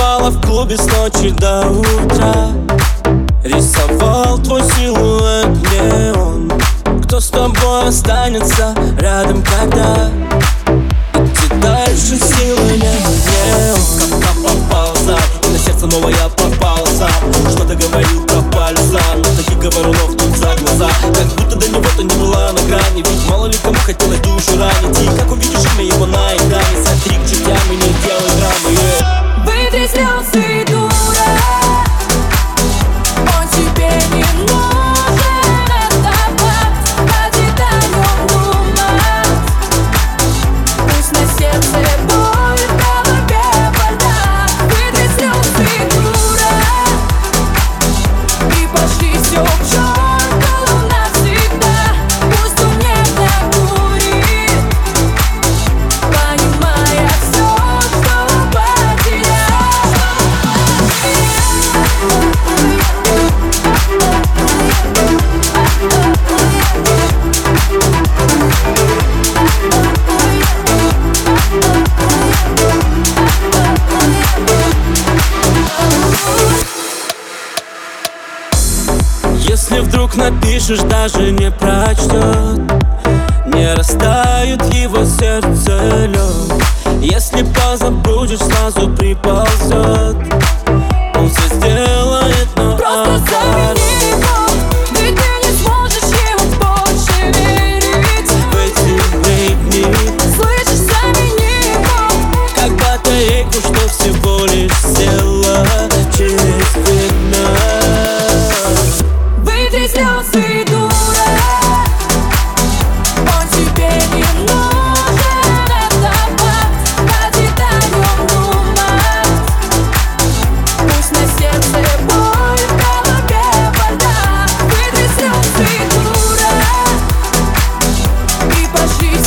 Танцевала в клубе с ночи до утра. Рисовал твой силуэт не он? Кто с тобой останется рядом, когда? Идти дальше силы не мне он Как попал за И на сердце новая попала сам Что-то говорил про пальца Но таких говорунов тут за глаза. Как будто до него-то не была на грани Ведь мало ли кому хотелось душу ранить. И как увидишь имя его на экране Смотри к чертям и не делай драмы yeah. Выйди Если вдруг напишешь, даже не прочтет Не растает его сердце лед Если позабудешь, сразу приползет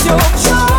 your choice.